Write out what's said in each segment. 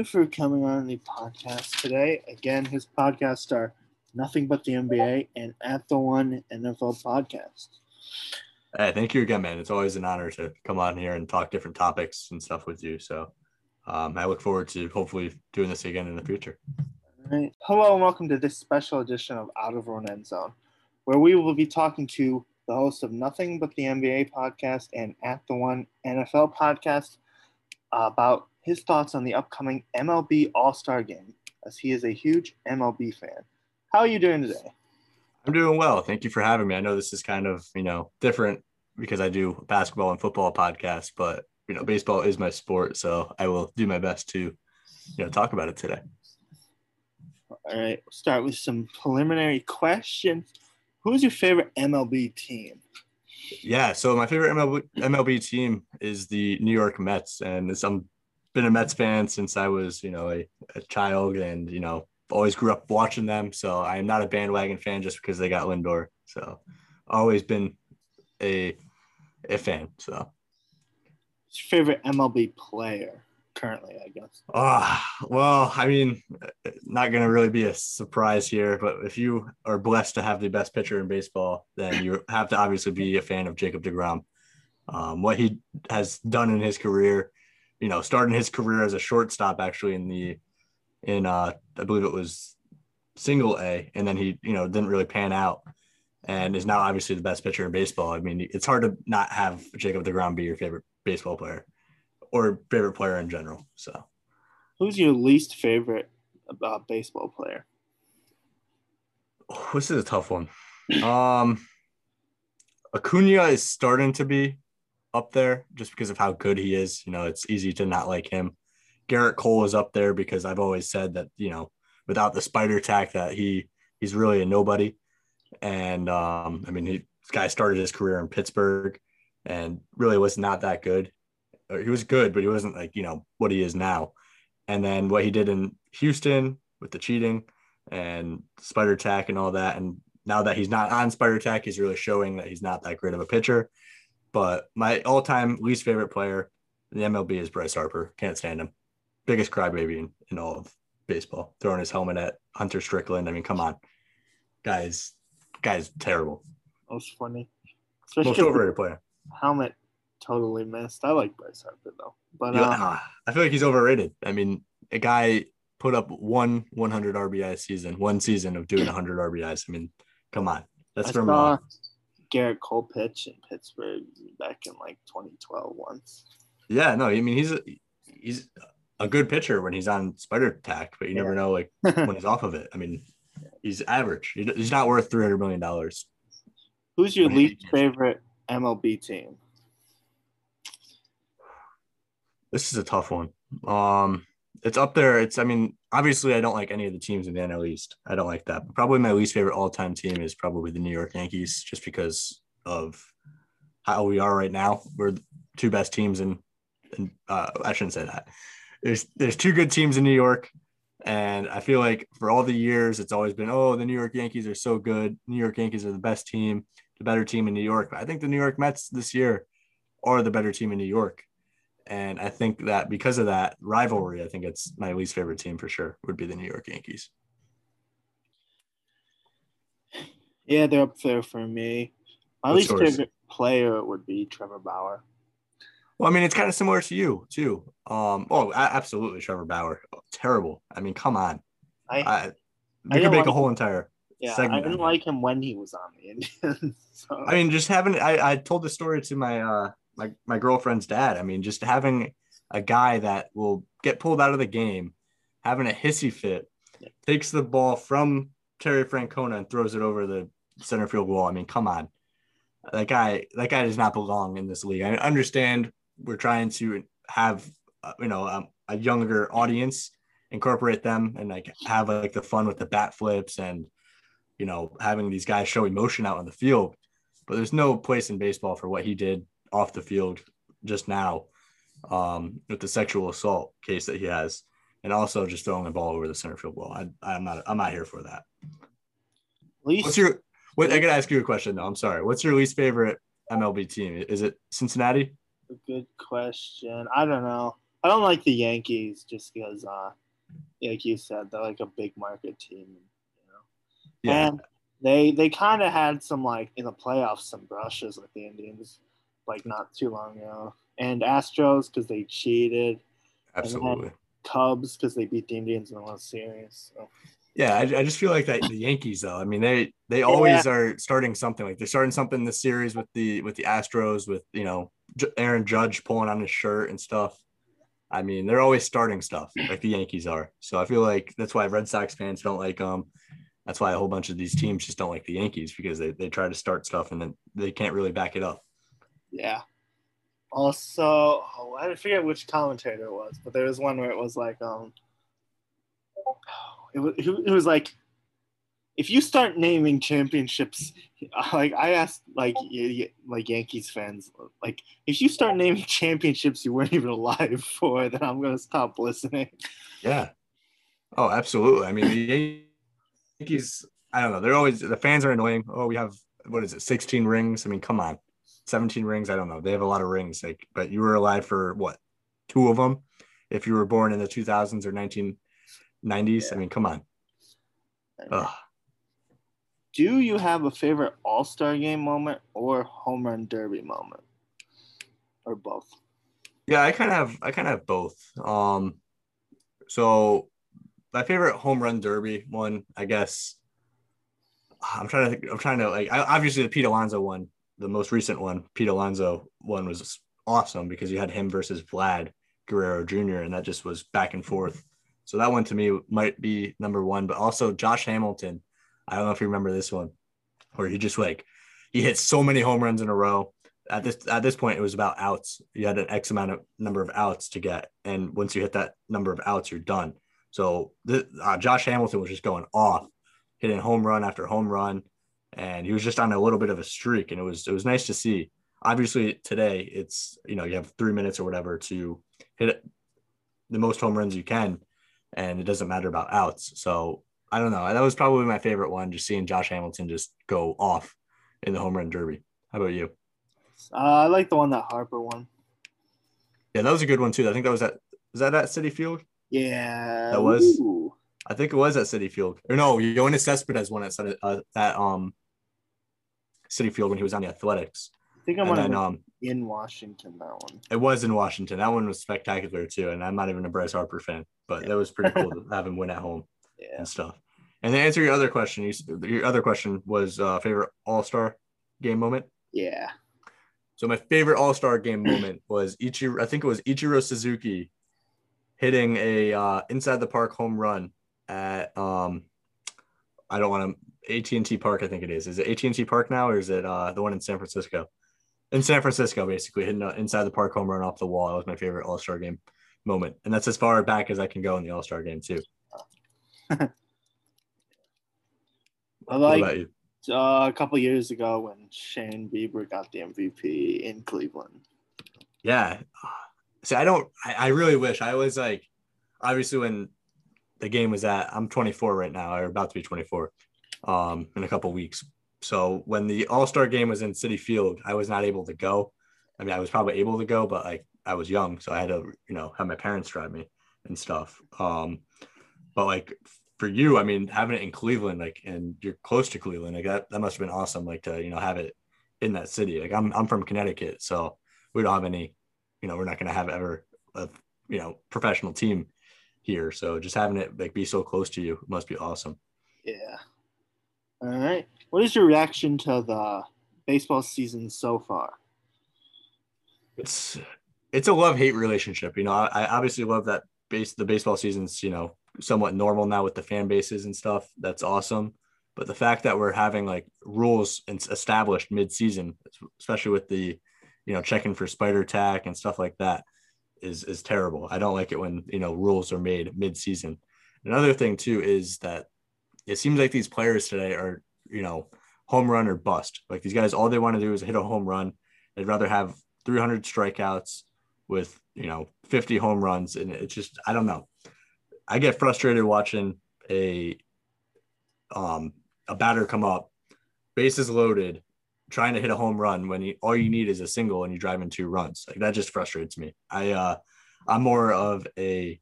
you for coming on the podcast today. Again, his podcasts are Nothing But the NBA and At the One NFL Podcast. Hey, thank you again, man. It's always an honor to come on here and talk different topics and stuff with you. So um, I look forward to hopefully doing this again in the future. All right. Hello and welcome to this special edition of Out of Run End Zone, where we will be talking to the host of Nothing But the NBA podcast and At the One NFL podcast about his thoughts on the upcoming MLB All Star game, as he is a huge MLB fan. How are you doing today? I'm doing well. Thank you for having me. I know this is kind of, you know, different because I do basketball and football podcasts, but you know, baseball is my sport, so I will do my best to, you know, talk about it today. All right, we'll start with some preliminary questions. Who's your favorite MLB team? Yeah, so my favorite MLB, MLB team is the New York Mets, and it's, I'm been a Mets fan since I was, you know, a, a child, and you know, always grew up watching them. So I am not a bandwagon fan just because they got Lindor. So always been a a fan. So What's your favorite MLB player currently, I guess? Ah, well, I mean, not going to really be a surprise here, but if you are blessed to have the best pitcher in baseball, then you have to obviously be a fan of Jacob DeGrom. Um, what he has done in his career, you know, starting his career as a shortstop actually in the in uh I believe it was single A, and then he, you know, didn't really pan out and is now obviously the best pitcher in baseball. I mean, it's hard to not have Jacob DeGrom be your favorite baseball player or favorite player in general. So, who's your least favorite uh, baseball player? Oh, this is a tough one. Um, Acuna is starting to be up there just because of how good he is. You know, it's easy to not like him. Gerrit Cole is up there because I've always said that you know without the spider tack that he he's really a nobody. And um, I mean, he, this guy started his career in Pittsburgh and really was not that good. He was good, but he wasn't like you know what he is now. And then what he did in Houston with the cheating and spider tack and all that, and now that he's not on spider tack, he's really showing that he's not that great of a pitcher. But my all-time least favorite player in the MLB is Bryce Harper. Can't stand him biggest crybaby in, in all of baseball, throwing his helmet at Hunter Strickland. I mean, come on, guys, guys, terrible. Most funny, Especially most overrated player. Helmet totally missed. I like Bryce Harper though, but yeah, uh, I feel like he's overrated. I mean, a guy put up one 100 RBI season, one season of doing 100 RBIs. I mean, come on, that's I from saw uh, Gerrit Cole pitch in Pittsburgh back in like 2012 once. Yeah, no, I mean he's a, he's a good pitcher when he's on spider tack, but you yeah. never know like when he's off of it. I mean, he's average. He's not worth three hundred million dollars. Who's your least favorite MLB team? This is a tough one. Um, it's up there. It's I mean, obviously I don't like any of the teams in the NL East. I don't like that. But probably my least favorite all-time team is probably the New York Yankees, just because of how we are right now. We're the two best teams in, uh, I shouldn't say that there's there's two good teams in New York, and I feel like for all the years it's always been oh the New York Yankees are so good. New York Yankees are the best team, the better team in New York. But I think the New York Mets this year are the better team in New York. And I think that because of that rivalry, I think it's my least favorite team for sure would be the New York Yankees. Yeah, they're up there for me. My What's least yours? favorite player would be Trevor Bauer. Well, I mean, it's kind of similar to you too. Um, oh, absolutely, Trevor Bauer, terrible. I mean, come on. I, I you could make like a whole him. entire yeah. I didn't like him when he was on the Indians. So. I mean, just having I, I told the story to my uh my my girlfriend's dad. I mean, just having a guy that will get pulled out of the game, having a hissy fit, yeah. takes the ball from Terry Francona and throws it over the center field wall. I mean, come on. That guy, that guy does not belong in this league. I understand we're trying to have uh, you know um, a younger audience incorporate them and like have like the fun with the bat flips and you know having these guys show emotion out on the field but there's no place in baseball for what he did off the field just now um, with the sexual assault case that he has and also just throwing the ball over the center field wall I, i'm not i'm not here for that least what's your what i gotta ask you a question though i'm sorry what's your least favorite mlb team is it cincinnati a good question. I don't know. I don't like the Yankees just because, uh, like you said, they're like a big market team. You know, Yeah. and they they kind of had some like in the playoffs some brushes with the Indians, like not too long ago, and Astros because they cheated, Absolutely. Cubs because they beat the Indians in the World Series. So. Yeah, I, I just feel like that the Yankees though. I mean, they they always are starting something. Like they're starting something this series with the with the Astros with you know Aaron Judge pulling on his shirt and stuff. I mean, they're always starting stuff like the Yankees are. So I feel like that's why Red Sox fans don't like them. That's why a whole bunch of these teams just don't like the Yankees because they, they try to start stuff and then they can't really back it up. Yeah. Also, oh, I forget which commentator it was, but there was one where it was like, um, it was, it was like, if you start naming championships, like I asked, like like Yankees fans, like if you start naming championships you weren't even alive for, then I'm gonna stop listening. Yeah. Oh, absolutely. I mean, the Yankees. I don't know. They're always the fans are annoying. Oh, we have what is it, 16 rings? I mean, come on, 17 rings. I don't know. They have a lot of rings. Like, but you were alive for what, two of them? If you were born in the 2000s or 1990s, Yeah. I mean, come on. Ugh. Do you have a favorite All Star Game moment or home run derby moment, or both? Yeah, I kind of have I kind of have both. Um so my favorite home run derby one, I guess I'm trying to think, I'm trying to like I, obviously the Pete Alonso one, the most recent one, Pete Alonso one was awesome because you had him versus Vlad Guerrero Jr. and that just was back and forth. So that one to me might be number one, but also Josh Hamilton. I don't know if you remember this one, where he just like he hit so many home runs in a row at this at this point it was about outs you had an x amount of number of outs to get and once you hit that number of outs you're done so uh, josh hamilton was just going off hitting home run after home run and he was just on a little bit of a streak and it was it was nice to see obviously today it's you know you have three minutes or whatever to hit the most home runs you can and it doesn't matter about outs so i don't know that was probably my favorite one just seeing josh hamilton just go off in the home run derby how about you Uh, I like the one that Harper won. Yeah, that was a good one too. I think that was at was that at Citi Field? Yeah, That was- Ooh. I think it was at Citi Field. Or no, Yoenis Cespedes won at uh, at um Citi Field when he was on the Athletics. I think I'm on um in Washington. That one. it was in Washington. That one was spectacular too. And I'm not even a Bryce Harper fan, but that was pretty cool to have him win at home Yeah. and stuff. And to answer your other question, you, your other question was uh, favorite All Star game moment. Yeah. So my favorite All Star game moment was Ichiro. I think it was Ichiro Suzuki hitting a uh, inside the park home run at um, I don't want to AT and T Park. I think it is. Is it AT and T Park now, or is it uh, the one in San Francisco? In San Francisco, basically hitting inside the park home run off the wall. That was my favorite All Star game moment, and that's as far back as I can go in the All Star game too. I What like about you? uh, a couple years ago when Shane Bieber got the MVP in Cleveland. Yeah. See, I don't, I, I really wish I was like, obviously, when the game was at, I'm 24 right now, or about to be 24 um, in a couple weeks. So when the All Star game was in Citi Field, I was not able to go. I mean, I was probably able to go, but like I was young, so I had to, you know, have my parents drive me and stuff. Um, but like for you, I mean, having it in Cleveland, like, and you're close to Cleveland, like that, that must have been awesome, like to, you know, have it in that city. Like I'm, I'm from Connecticut, so we don't have any you know, we're not going to have ever a, you know, professional team here. So just having it like be so close to you must be awesome. Yeah. All right. What is your reaction to the baseball season so far? It's, it's a love hate relationship. You know, I, I obviously love that base, the baseball season's, you know, somewhat normal now with the fan bases and stuff. That's awesome. But the fact that we're having like rules established mid season, especially with the, you know, checking for spider attack and stuff like that is, is terrible. I don't like it when, you know, rules are made mid season. Another thing too is that it seems like these players today are, you know, home run or bust. Like these guys, all they want to do is hit a home run. They'd rather have 300 strikeouts with, you know, 50 home runs. And it's just, I don't know. I get frustrated watching a, um, a batter come up, bases loaded, trying to hit a home run when you, all you need is a single and you drive in two runs. Like that just frustrates me. I, uh, I'm more of a,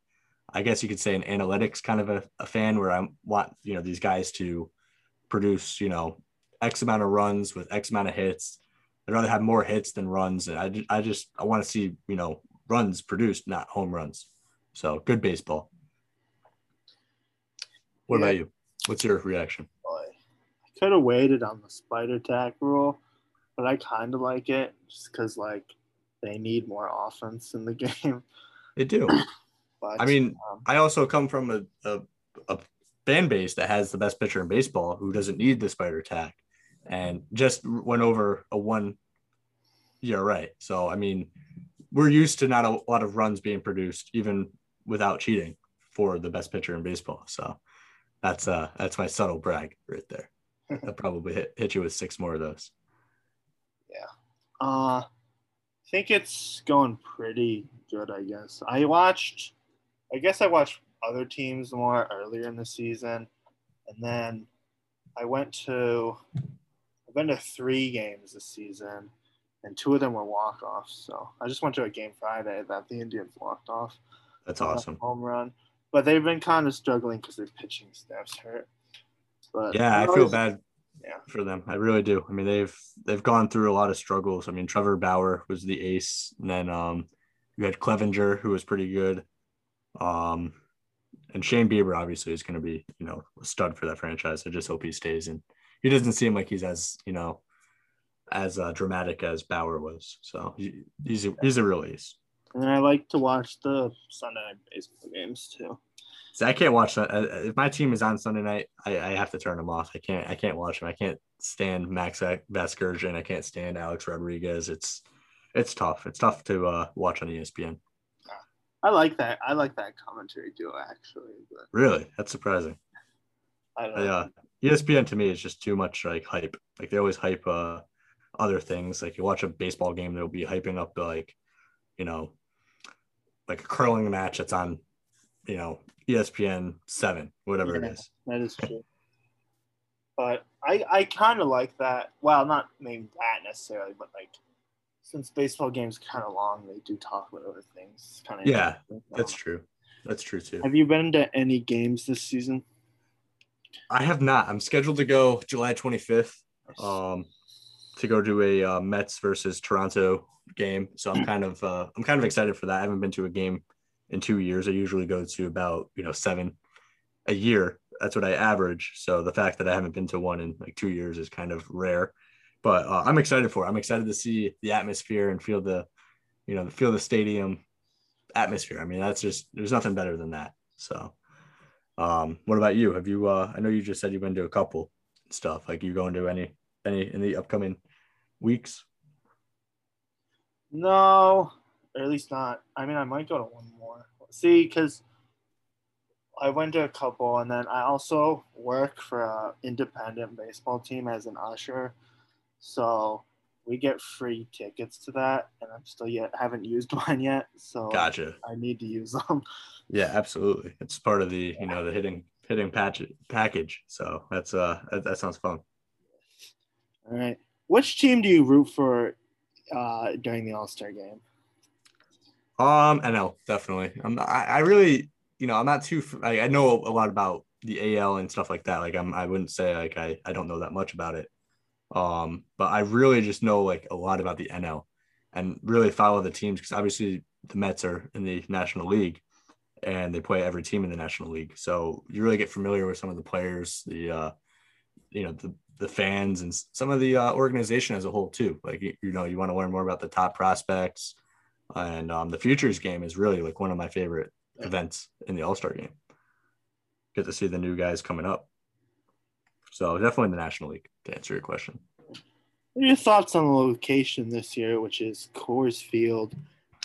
I guess you could say an analytics kind of a, a fan where I want you know these guys to produce you know X amount of runs with X amount of hits. I'd rather have more hits than runs, and I, I just I want to see you know runs produced, not home runs. So good baseball. What yeah. about you? What's your reaction? I could have waited on the spider tack rule, but I kind of like it just because like they need more offense in the game. They do. But, I mean, um, I also come from a, a, a fan base that has the best pitcher in baseball who doesn't need the spider tack and just went over a one year right. So I mean, we're used to not a lot of runs being produced even without cheating for the best pitcher in baseball. So that's uh that's my subtle brag right there. I'll probably hit, hit you with six more of those. Yeah. Uh I think it's going pretty good, I guess. I watched I guess I watched other teams more earlier in the season. And then I went to I've been to three games this season and two of them were walk offs. So I just went to a game Friday that the Indians walked off. That's awesome. Home run. But they've been kind of struggling because their pitching staff's hurt. But yeah, I feel bad yeah. for them. I really do. I mean, they've they've gone through a lot of struggles. I mean, Trevor Bauer was the ace, and then um, you had Clevinger, who was pretty good. Um, and Shane Bieber obviously is going to be, you know, a stud for that franchise. I just hope he stays and he doesn't seem like he's as, you know, as uh, dramatic as Bauer was. So he, he's a, he's a real ace. And I like to watch the Sunday night baseball games too. So I can't watch that. Uh, if my team is on Sunday night, I, I have to turn them off. I can't. I can't watch them. I can't stand Max Vasgersian. I can't stand Alex Rodriguez. It's it's tough. It's tough to uh, watch on ESPN. I like that. I like that commentary duo actually. But... Really, that's surprising. I don't. Yeah, ESPN to me is just too much like hype. Like they always hype uh other things. Like you watch a baseball game, they'll be hyping up like, you know, like a curling match that's on, you know, ESPN seven, whatever yeah, it is. That is true. but I I kind of like that. Well, not maybe that necessarily, but like since baseball games kind of long, they do talk about other things. Kind of yeah, that's true. That's true too. Have you been to any games this season? I have not. I'm scheduled to go July 25th. Um, to go to a uh, Mets versus Toronto game. So I'm kind of uh, I'm kind of excited for that. I haven't been to a game in two years. I usually go to about you know seven a year. That's what I average. So the fact that I haven't been to one in like two years is kind of rare. But uh, I'm excited for. It. I'm excited to see the atmosphere and feel the, you know, feel the stadium atmosphere. I mean, that's just there's nothing better than that. So, um, what about you? Have you? Uh, I know you just said you've been to a couple stuff. Like you going to any any in the upcoming weeks? No, or at least not. I mean, I might go to one more. See, because I went to a couple, and then I also work for an independent baseball team as an usher. So we get free tickets to that, and I'm still yet haven't used mine yet. So gotcha. I need to use them. Yeah, absolutely. It's part of the you know the hitting hitting patch package. So that's uh that, that sounds fun. All right. Which team do you root for uh, during the All Star game? Um, I know definitely. I'm. I, I really, you know, I'm not too. I, I know a lot about the AL and stuff like that. Like I'm. I wouldn't say like I. I don't know that much about it. Um, but I really just know like a lot about the NL, and really follow the teams because obviously the Mets are in the National League, and they play every team in the National League. So you really get familiar with some of the players, the uh, you know the the fans and some of the uh, organization as a whole too. Like you, you know, you want to learn more about the top prospects, and um, the futures game is really like one of my favorite events in the All Star game. Get to see the new guys coming up. So definitely in the National League to answer your question. What are your thoughts on the location this year, which is Coors Field?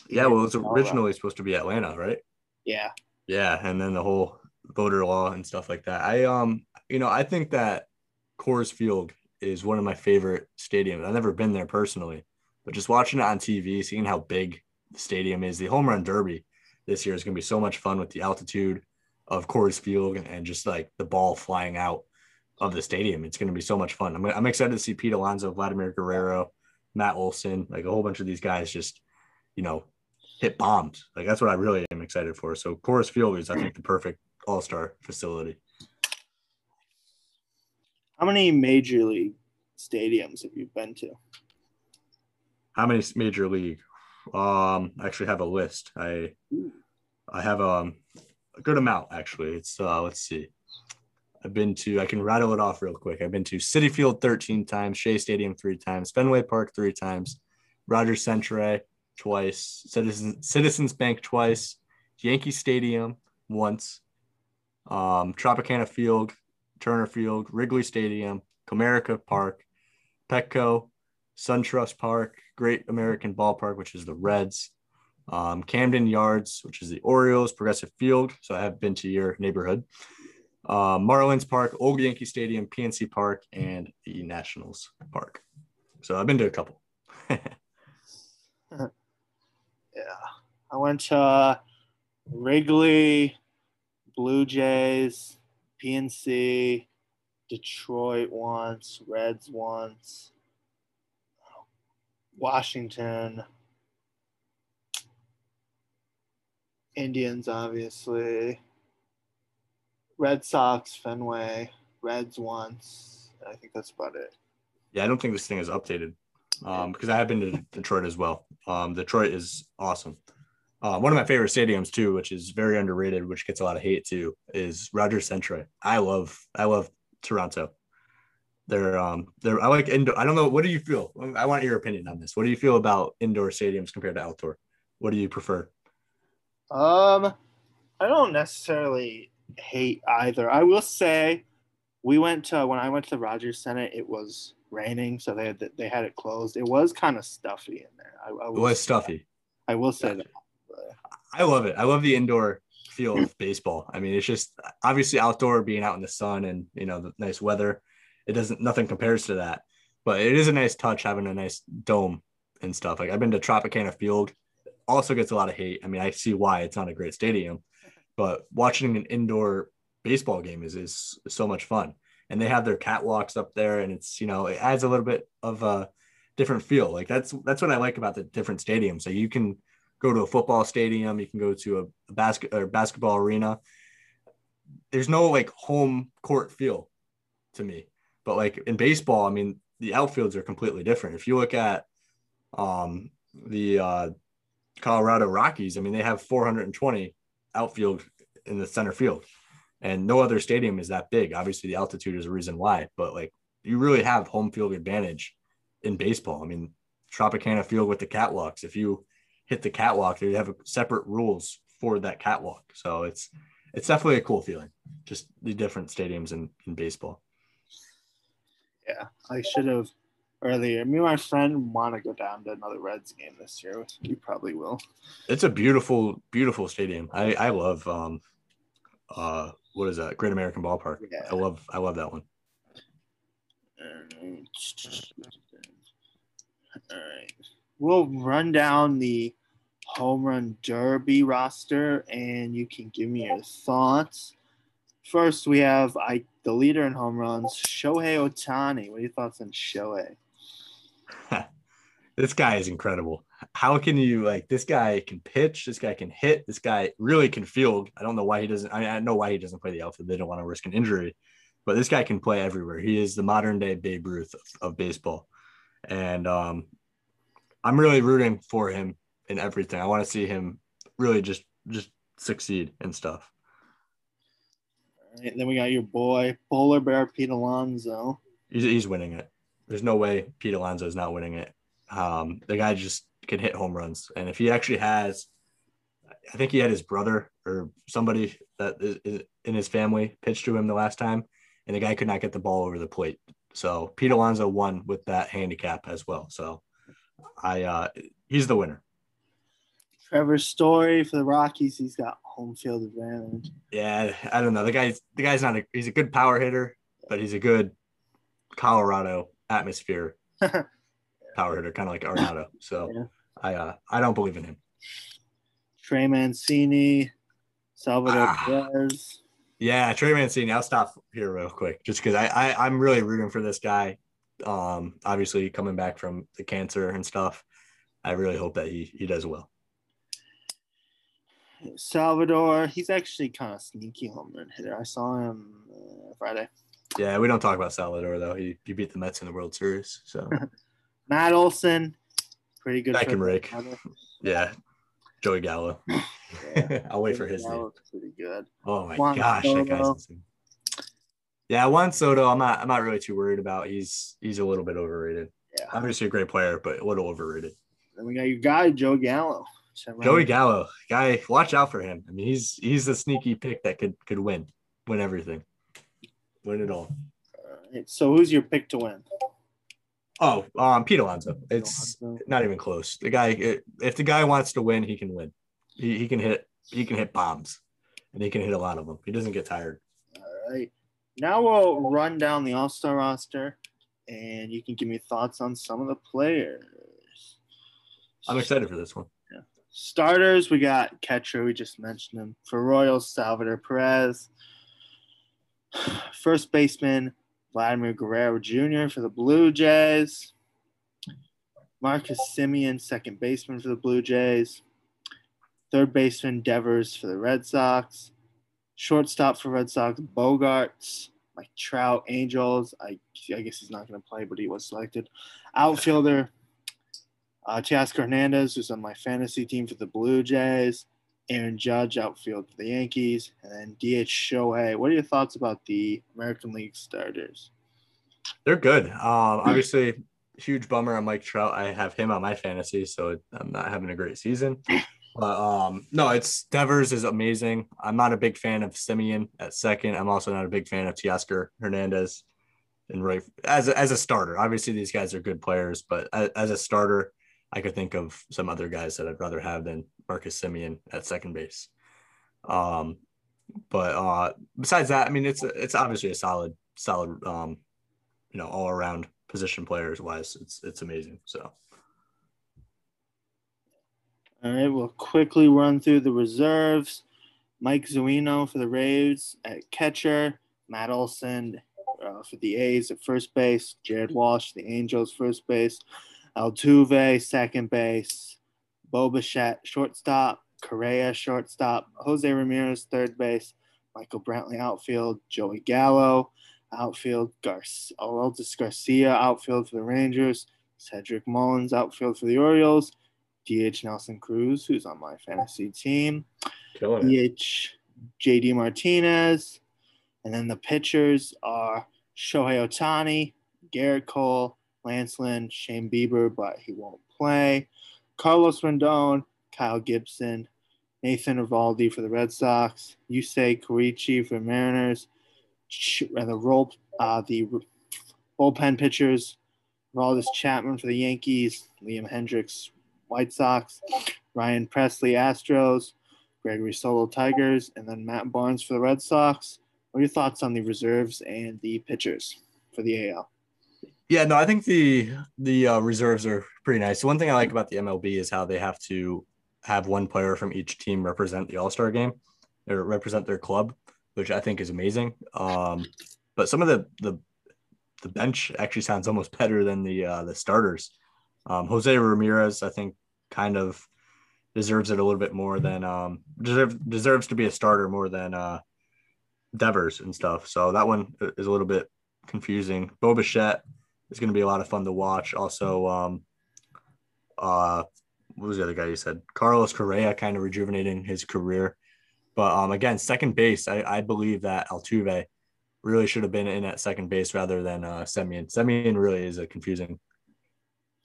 Yeah, well, it's originally supposed to be Atlanta, right? Yeah. Yeah, and then the whole voter law and stuff like that. I um, you know, I think that Coors Field is one of my favorite stadiums. I've never been there personally, but just watching it on TV, seeing how big the stadium is, the home run derby this year is going to be so much fun with the altitude of Coors Field and just like the ball flying out of the stadium. It's going to be so much fun. I'm, I'm excited to see Pete Alonso, Vladimir Guerrero, Matt Olson, like a whole bunch of these guys just, you know, hit bombs. Like that's what I really am excited for. So Coors Field is, I think, the perfect All Star facility. How many major league stadiums have you been to? How many major league? Um, I actually have a list. I I have um, a good amount actually. It's uh, let's see. I've been to. I can rattle it off real quick. I've been to Citi Field 13 times, Shea Stadium three times, Fenway Park three times, Rogers Centre twice, Citizens Citizens Bank twice, Yankee Stadium once, um, Tropicana Field, Turner Field, Wrigley Stadium, Comerica Park, Petco, SunTrust Park, Great American Ballpark, which is the Reds, um, Camden Yards, which is the Orioles, Progressive Field. So I have been to your neighborhood. Uh, Marlins Park, Old Yankee Stadium, PNC Park, and the Nationals Park. So I've been to a couple. yeah, I went to uh, Wrigley, Blue Jays, PNC, Detroit once, Reds once, Washington, Indians, obviously, Red Sox, Fenway, Reds once. I think that's about it. Yeah, I don't think this thing is updated um, because I have been to Detroit as well. Um, Detroit is awesome. Uh, one of my favorite stadiums too, which is very underrated, which gets a lot of hate too, is Rogers Centre. I love, I love Toronto. They're, um, they're. I like indoor. I don't know. What do you feel? I want your opinion on this. What do you feel about indoor stadiums compared to outdoor? What do you prefer? Um, I don't necessarily hate either. I will say, we went to when I went to the Rogers Center. It was raining, so they had they had it closed. It was kind of stuffy in there. I, I it was stuffy. I will say that. I love it. I love the indoor feel of baseball. I mean, it's just obviously outdoor, being out in the sun and you know the nice weather. It doesn't nothing compares to that, but it is a nice touch having a nice dome and stuff. Like I've been to Tropicana Field, also gets a lot of hate. I mean, I see why it's not a great stadium, but watching an indoor baseball game is is so much fun. And they have their catwalks up there, and it's you know it adds a little bit of a different feel. Like that's that's what I like about the different stadiums. So you can go to a football stadium, you can go to a, a basket or basketball arena. There's no like home court feel to me. But like in baseball, I mean, the outfields are completely different. If you look at um, the uh, Colorado Rockies, I mean, they have 420 outfield in the center field, and no other stadium is that big. Obviously, the altitude is a reason why, but like you really have home field advantage in baseball. I mean, Tropicana Field with the catwalks. If you hit the catwalk, they have separate rules for that catwalk. So it's it's definitely a cool feeling. Just the different stadiums in, in baseball. Yeah, I should have earlier. Me and my friend want to go down to another Reds game this year. You probably will. It's a beautiful, beautiful stadium. I I love um, uh, what is that? Great American Ballpark. Yeah. I love I love that one. All right. We'll run down the home run derby roster and you can give me your thoughts. First, we have I the leader in home runs, Shohei Ohtani. What are your thoughts on Shohei? this guy is incredible. How can you like this guy can pitch, this guy can hit, this guy really can field. I don't know why he doesn't. I, mean, I know why he doesn't play the outfield. They don't want to risk an injury, but this guy can play everywhere. He is the modern day Babe Ruth of, of baseball, and um, I'm really rooting for him in everything. I want to see him really just just succeed and stuff. All right, then we got your boy Polar Bear Pete Alonso. He's, he's winning it. There's no way Pete Alonso is not winning it. Um, the guy just can hit home runs, and if he actually has, I think he had his brother or somebody that is in his family pitched to him the last time, and the guy could not get the ball over the plate. So Pete Alonso won with that handicap as well. So I uh, he's the winner. Trevor Story for the Rockies, he's got home field advantage. Yeah, I don't know. The guy's the guy's not a he's a good power hitter, but he's a good Colorado atmosphere power hitter, kind of like Arenado. So yeah. I uh, I don't believe in him. Trey Mancini, Salvador ah. Perez. Yeah, Trey Mancini. I'll stop here real quick, just because I, I I'm really rooting for this guy. Um, obviously coming back from the cancer and stuff, I really hope that he he does well. Salvador, he's actually kind of sneaky home run hitter. I saw him uh, Friday. Yeah, we don't talk about Salvador though. He, he beat the Mets in the World Series. So Matt Olson, pretty good. I can rake. Yeah, Joey Gallo. Yeah. I'll wait for his name. Pretty good. Oh my Juan gosh, Soto. that guy's insane. Yeah, Juan Soto, I'm not I'm not really too worried about. He's he's a little bit overrated. Yeah. Obviously a great player, but a little overrated. Then we got your guy, Joe Gallo. Joey Gallo, guy, watch out for him. I mean, he's he's the sneaky pick that could could win, win everything, win it all. All right. So who's your pick to win? Oh, um, Pete Alonso. It's Alonso. not even close. The guy, if the guy wants to win, he can win. He, he can hit. He can hit bombs, and he can hit a lot of them. He doesn't get tired. All right. Now we'll run down the All Star roster, and you can give me thoughts on some of the players. I'm excited for this one. Yeah. Starters, we got catcher, we just mentioned him. For Royals, Salvador Perez. First baseman, Vladimir Guerrero Jr. for the Blue Jays. Marcus Semien, second baseman for the Blue Jays. Third baseman, Devers for the Red Sox. Shortstop for Red Sox, Bogaerts. Mike Trout, Angels. I, I guess he's not going to play, but he was selected. Outfielder, uh, Hernandez, who's on my fantasy team for the Blue Jays. Aaron Judge, outfield for the Yankees. And then DH Shohei. What are your thoughts about the American League starters? They're good. Um, obviously, huge bummer on Mike Trout. I have him on my fantasy, so I'm not having a great season. But um, no, it's Devers is amazing. I'm not a big fan of Semien at second. I'm also not a big fan of Teoscar Hernandez and right as a, as a starter. Obviously, these guys are good players, but as, as a starter, I could think of some other guys that I'd rather have than Marcus Semien at second base. Um, but uh, besides that, I mean, it's it's obviously a solid, solid, um, you know, all around position players wise. It's it's amazing. So. All right, we'll quickly run through the reserves. Mike Zunino for the Rays at catcher, Matt Olson uh, for the A's at first base, Jared Walsh, the Angels first base, Altuve, second base, Bo shortstop, Correa, shortstop, Jose Ramirez, third base, Michael Brantley, outfield, Joey Gallo, outfield, Garcia, Aroldis Garcia, outfield for the Rangers, Cedric Mullins, outfield for the Orioles, DH Nelson Cruz, who's on my fantasy team, DH JD Martinez, and then the pitchers are Shohei Ohtani, Gerrit Cole, Lance Lynn, Shane Bieber, but he won't play. Carlos Rendon, Kyle Gibson, Nathan Eovaldi for the Red Sox, Yusei Kikuchi for the Mariners, and the role uh, the bullpen pitchers, Aroldis Chapman for the Yankees, Liam Hendriks, White Sox, Ryan Pressly, Astros, Gregory Soto, Tigers, and then Matt Barnes for the Red Sox. What are your thoughts on the reserves and the pitchers for the AL? Yeah, no, I think the the uh, reserves are pretty nice. One thing I like about the MLB is how they have to have one player from each team represent the All Star game or represent their club, which I think is amazing. Um, but some of the the the bench actually sounds almost better than the uh, the starters. Um, Jose Ramirez, I think, kind of deserves it a little bit more than um, deserves deserves to be a starter more than uh, Devers and stuff. So that one is a little bit confusing. Bo Bichette is going to be a lot of fun to watch. Also, um, uh, what was the other guy you said? Carlos Correa kind of rejuvenating his career. But um, again, second base, I, I believe that Altuve really should have been in at second base rather than uh, Semien. Semien really is a confusing,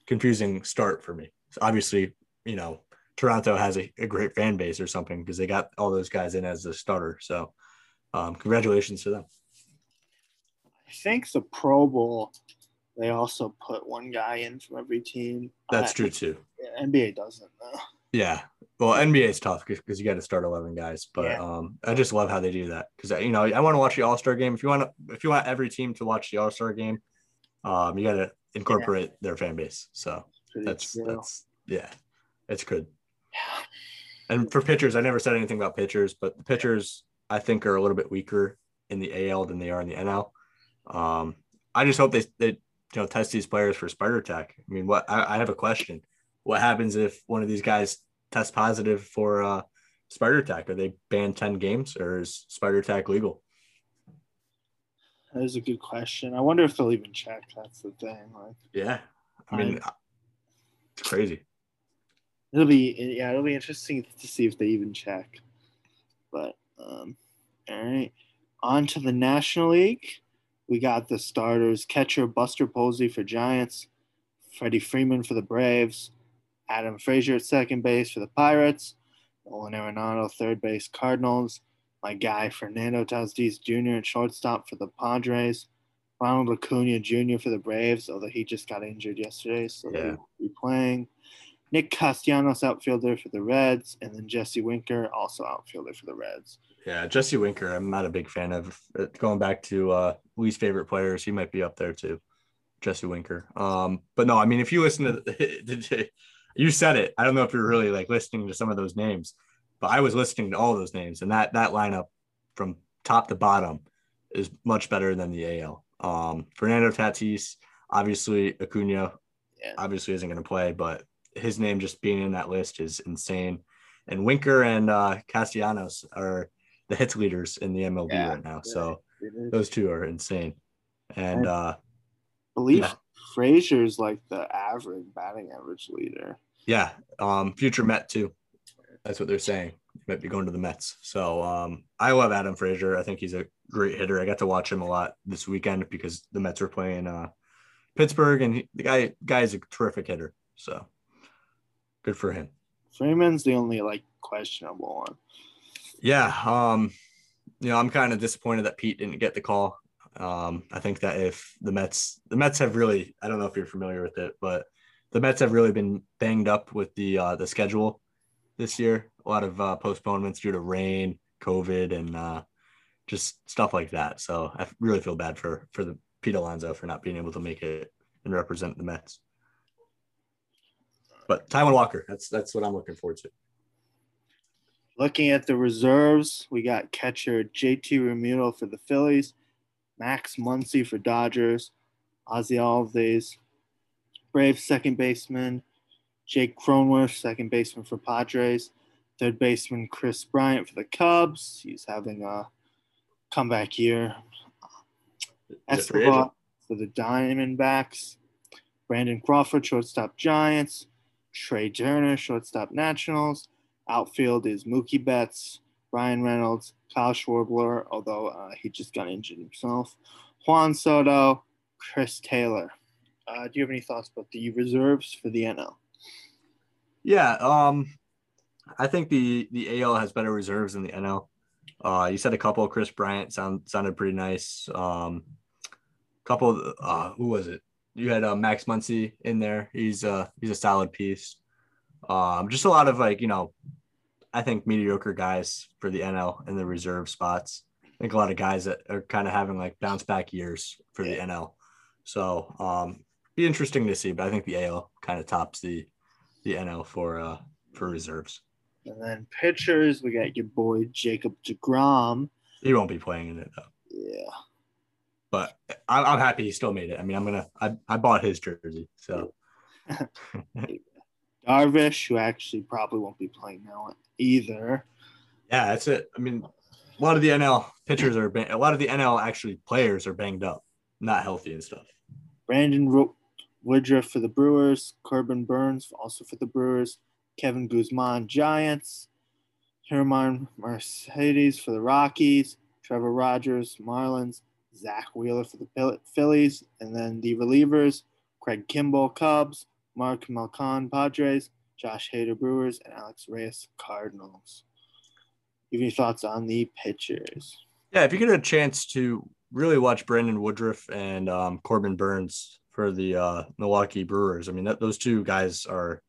confusing start for me. So obviously, you know, Toronto has a, a great fan base or something because they got all those guys in as a starter. So, um, congratulations to them. I think the Pro Bowl they also put one guy in from every team. That's uh, true too. NBA doesn't. Though. Yeah. Well, NBA is tough because you got to start eleven guys. But yeah. um, I just love how they do that because you know I want to watch the All Star game. If you want to, if you want every team to watch the All Star game, um, you got to incorporate yeah. their fan base. So that's true. that's yeah, it's good. Yeah. And for pitchers, I never said anything about pitchers, but the pitchers I think are a little bit weaker in the AL than they are in the NL. Um, I just hope they, they you know test these players for spider tack. I mean, what I, I have a question: What happens if one of these guys tests positive for uh, spider tack? Are they banned 10 games or is spider tack legal? That is a good question. I wonder if they'll even check. That's the thing. Like, yeah, I mean, I, it's crazy. It'll be yeah, it'll be interesting to see if they even check. But um, all right, on to the National League. We got the starters: catcher Buster Posey for Giants, Freddie Freeman for the Braves, Adam Frazier at second base for the Pirates, Nolan Arenado third base Cardinals, my guy Fernando Tatis Jr. at shortstop for the Padres, Ronald Acuna Jr. for the Braves, although he just got injured yesterday, so yeah. he'll be playing. Nick Castellanos outfielder for the Reds, and then Jesse Winker also outfielder for the Reds. Yeah, Jesse Winker, I'm not a big fan of. Uh, going back to uh, least favorite players, he might be up there too. Jesse Winker. Um, but no, I mean, if you listen to, the, you said it. I don't know if you're really like listening to some of those names, but I was listening to all those names, and that that lineup from top to bottom is much better than the AL. Um, Fernando Tatis, obviously Acuna, yeah. obviously isn't going to play, but his name just being in that list is insane. And Winker and uh, Castellanos are the hits leaders in the MLB yeah, right now. So those two are insane. And uh, I believe yeah. Frazier's like the average batting average leader. Yeah, um, future Met too. That's what they're saying. He might be going to the Mets. So um, I love Adam Frazier. I think he's a great hitter. I got to watch him a lot this weekend because the Mets were playing uh, Pittsburgh, and he, the guy guy's a terrific hitter. So good for him. Freeman's the only like questionable one. Yeah, um, you know, I'm kind of disappointed that Pete didn't get the call. Um, I think that if the Mets, the Mets have really, I don't know if you're familiar with it, but the Mets have really been banged up with the uh, the schedule this year. A lot of uh, postponements due to rain, COVID, and uh, just stuff like that. So I really feel bad for for the Pete Alonso for not being able to make it and represent the Mets. But Taijuan Walker, that's that's what I'm looking forward to. Looking at the reserves, we got catcher JT Realmuto for the Phillies, Max Muncy for Dodgers, Ozzie Albies, Brave second baseman, Jake Cronenworth, second baseman for Padres, third baseman Kris Bryant for the Cubs. He's having a comeback year. Escobar for the Diamondbacks, Brandon Crawford, shortstop Giants, Trea Turner, shortstop Nationals. Outfield is Mookie Betts, Ryan Reynolds, Kyle Schwarber, although uh, he just got injured himself, Juan Soto, Chris Taylor. Uh, do you have any thoughts about the reserves for the NL? Yeah, um, I think the the AL has better reserves than the NL. Uh, you said a couple. Kris Bryant sound sounded pretty nice. Um, couple. Uh, who was it? You had uh, Max Muncy in there. He's uh he's a solid piece. Um, just a lot of like you know, I think mediocre guys for the NL in the reserve spots. I think a lot of guys that are kind of having like bounce back years for yeah. the NL. So um, be interesting to see, but I think the AL kind of tops the the NL for uh for reserves. And then pitchers, we got your boy Jacob DeGrom. He won't be playing in it though. Yeah. But I'm happy he still made it. I mean, I'm gonna I, I bought his jersey, so. Darvish, who actually probably won't be playing now either. Yeah, that's it. I mean, a lot of the NL pitchers are a lot of the NL actually players are banged up, not healthy and stuff. Brandon Woodruff for the Brewers, Corbin Burnes also for the Brewers, Kevin Gausman Giants, Herman Mercedes for the Rockies, Trevor Rogers Marlins, Zack Wheeler for the Phillies, and then the relievers Craig Kimbrel Cubs, Mark Melancon Padres, Josh Hader Brewers, and Alex Reyes Cardinals. Give your thoughts on the pitchers. Yeah, if you get a chance to really watch Brandon Woodruff and um, Corbin Burnes for the uh, Milwaukee Brewers. I mean, that, those two guys are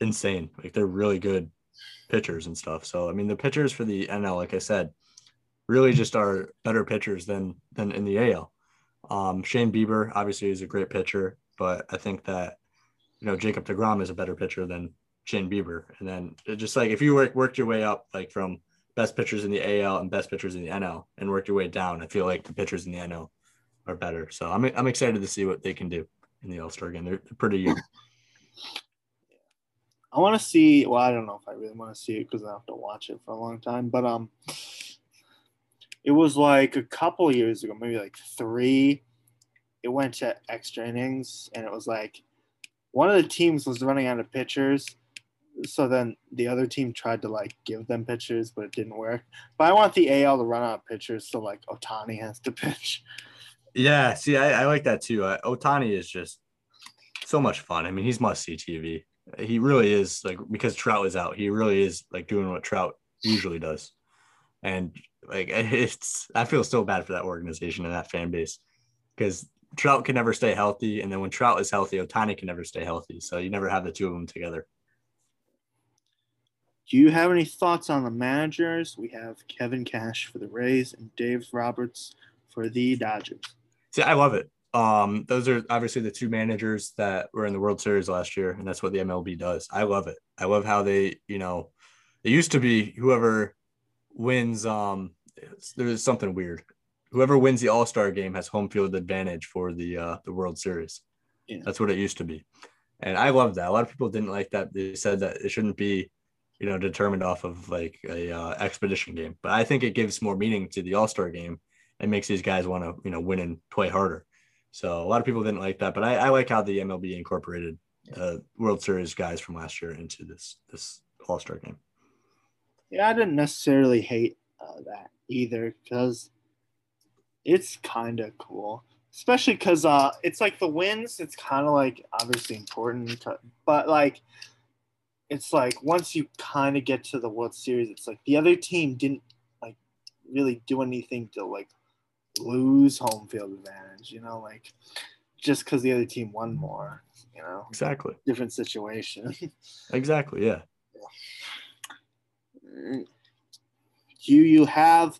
insane. Like they're really good pitchers and stuff. So I mean, the pitchers for the NL, like I said, really just are better pitchers than than in the AL. Um, Shane Bieber obviously is a great pitcher, but I think that you know Jacob Degrom is a better pitcher than Shane Bieber. And then just like if you work, worked your way up, like from best pitchers in the AL and best pitchers in the NL, and worked your way down, I feel like the pitchers in the NL are better. So I'm I'm excited to see what they can do in the All Star game. They're, they're pretty young. I want to see. Well, I don't know if I really want to see it because I have to watch it for a long time. But um, it was like a couple years ago, maybe like three. It went to extra innings, and it was like one of the teams was running out of pitchers. So then the other team tried to like give them pitchers, but it didn't work. But I want the AL to run out of pitchers, so like Ohtani has to pitch. Yeah, see, I, I like that too. Uh, Ohtani is just so much fun. I mean, he's must see TV. He really is like because Trout is out. He really is like doing what Trout usually does, and like it's. I feel so bad for that organization and that fan base because Trout can never stay healthy, and then when Trout is healthy, Ohtani can never stay healthy. So you never have the two of them together. Do you have any thoughts on the managers? We have Kevin Cash for the Rays and Dave Roberts for the Dodgers. See, I love it. Um, those are obviously the two managers that were in the World Series last year, and that's what the MLB does. I love it. I love how they, you know, it used to be whoever wins. Um, there's something weird. Whoever wins the All Star game has home field advantage for the uh, the World Series. Yeah. That's what it used to be, and I love that. A lot of people didn't like that. They said that it shouldn't be, you know, determined off of like a uh, expedition game. But I think it gives more meaning to the All Star game and makes these guys want to, you know, win and play harder. So a lot of people didn't like that, but I, I like how the MLB incorporated uh, World Series guys from last year into this this All Star game. Yeah, I didn't necessarily hate uh, that either because it's kind of cool, especially because uh, it's like the wins. It's kind of like obviously important, but like it's like once you kind of get to the World Series, it's like the other team didn't like really do anything to like lose home field advantage, you know, like just because the other team won more, you know. Exactly. Different situation. exactly. Yeah. Do you have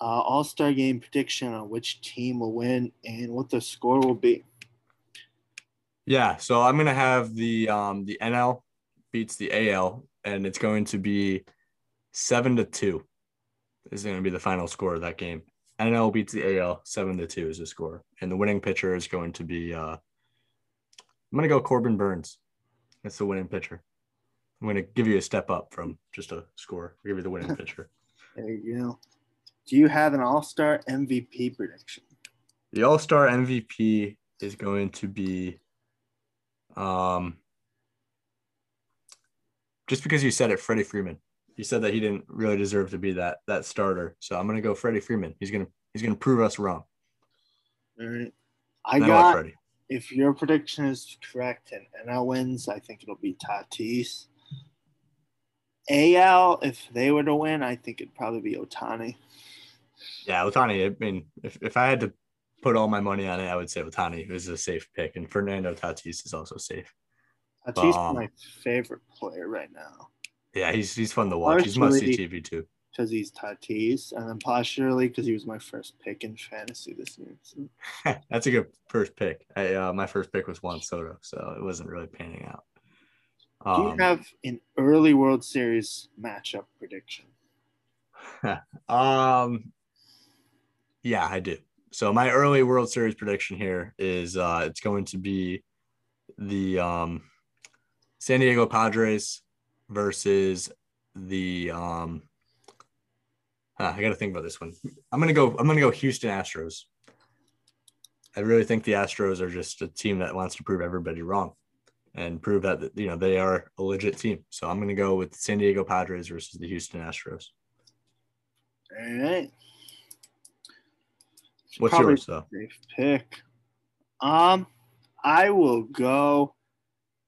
uh, All Star game prediction on which team will win and what the score will be? Yeah, so I'm gonna have the um, the NL beats the AL, and it's going to be seven to two. Is going to be the final score of that game. NL beats the AL seven to two is the score, and the winning pitcher is going to be. Uh, I'm gonna go Corbin Burnes. That's the winning pitcher. I'm gonna give you a step up from just a score. I'll give you the winning pitcher. There you go. Do you have an All Star MVP prediction? The All Star MVP is going to be, um, just because you said it, Freddie Freeman You said that he didn't really deserve to be that that starter. So I'm gonna go Freddie Freeman. He's gonna he's gonna prove us wrong. All right. I, I got Freddie. if your prediction is correct and NL wins, I think it'll be Tatis. AL, if they were to win, I think it'd probably be Ohtani. Yeah, Ohtani. I mean, if, if I had to put all my money on it, I would say Ohtani is a safe pick, and Fernando Tatis is also safe. Tatis um, is my favorite player right now. Yeah, he's he's fun to watch. he's must see TV too. Because he's Tatis, and then partially because he was my first pick in fantasy this year. That's a good first pick. I, uh, my first pick was Juan Soto, so it wasn't really panning out. Um, Do you um, have an early World Series matchup prediction? um, yeah, I do. So my early World Series prediction here is uh, it's going to be the um, San Diego Padres versus the um I got to think about this one. I'm to go I'm to go Houston Astros. I really think the Astros are just a team that wants to prove everybody wrong and prove that you know they are a legit team. So I'm going to go with San Diego Padres versus the Houston Astros. All right. What's Probably yours though? Safe pick. Um, I will go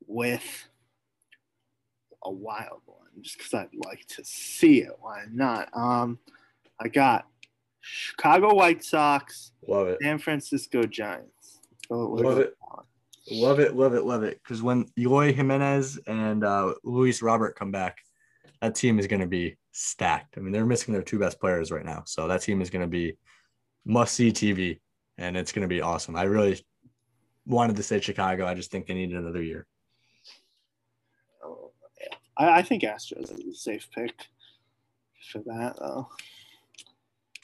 with a wild one just because I'd like to see it. Why not? Um, I got Chicago White Sox. Love it. San Francisco Giants. love it. Love it, love it, love it. Because when Eloy Jimenez and uh, Luis Robert come back, that team is going to be stacked. I mean, they're missing their two best players right now, so that team is going to be must see TV, and it's going to be awesome. I really wanted to say Chicago. I just think they need another year. I, I think Astros is a safe pick for that though.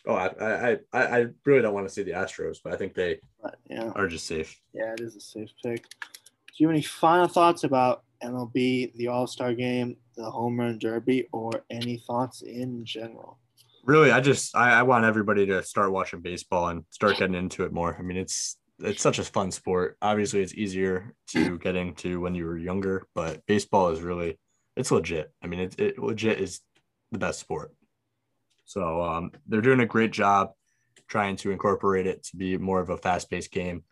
Oh, I, I, I, really don't want to see the Astros, but I think they but, yeah. are just safe. Yeah, it is a safe pick. Do you have any final thoughts about MLB, the All Star game, the Home Run Derby, or any thoughts in general? Really, I just I, I want everybody to start watching baseball and start getting into it more. I mean, it's it's such a fun sport. Obviously, it's easier to get into when you were younger, but baseball is really it's legit. I mean, it, it legit is the best sport. So um, they're doing a great job trying to incorporate it to be more of a fast-paced game.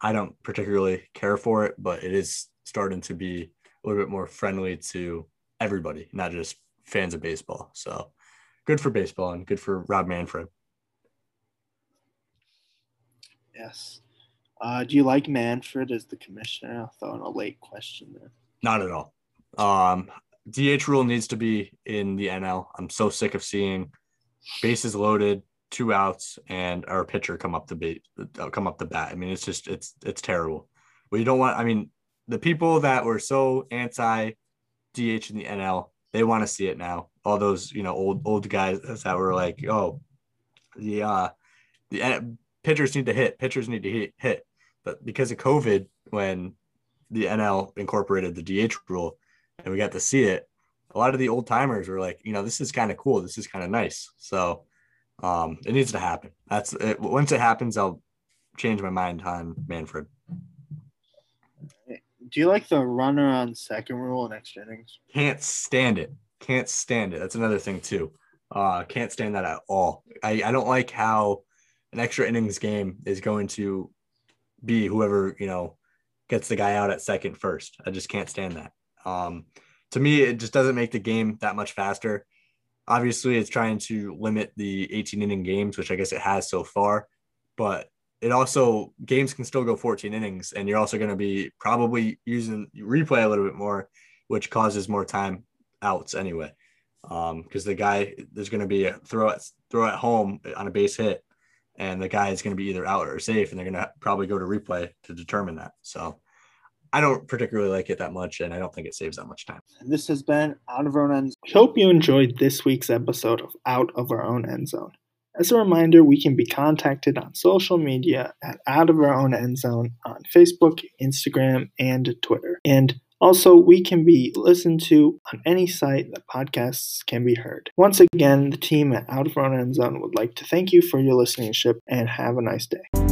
I don't particularly care for it, but it is starting to be a little bit more friendly to everybody, not just fans of baseball. So good for baseball and good for Rob Manfred. Yes. Uh, do you like Manfred as the commissioner? I'll throw in a late question there. Not at all. Um, DH rule needs to be in the NL. I'm so sick of seeing bases loaded, two outs, and our pitcher come up the bat. Uh, come up the bat. I mean, it's just it's it's terrible. We don't want. I mean, the people that were so anti DH in the NL, they want to see it now. All those you know old old guys that were like, oh, the uh, the pitchers need to hit, pitchers need to hit, hit. But because of COVID, when the NL incorporated the DH rule and we got to see it, a lot of the old timers were like, you know, this is kind of cool. This is kind of nice. So um, it needs to happen. That's it. Once it happens, I'll change my mind on Manfred. Do you like the runner on second rule in extra innings? Can't stand it. Can't stand it. That's another thing too. Uh, can't stand that at all. I, I don't like how an extra innings game is going to be whoever you know gets the guy out at second first. I just can't stand that. Um, to me, it just doesn't make the game that much faster. Obviously, it's trying to limit the 18 inning games, which I guess it has so far, but it also games can still go 14 innings, and you're also going to be probably using replay a little bit more, which causes more time outs anyway. Because um, the guy there's going to be a throw at throw at home on a base hit, and the guy is going to be either out or safe, and they're going to probably go to replay to determine that. So I don't particularly like it that much, and I don't think it saves that much time. And This has been Out of Our Own End. We hope you enjoyed this week's episode of Out of Our Own End Zone. As a reminder, we can be contacted on social media at Out of Our Own End Zone on Facebook, Instagram, and Twitter. And also, we can be listened to on any site that podcasts can be heard. Once again, the team at Out of Our Own End Zone would like to thank you for your listenership and have a nice day.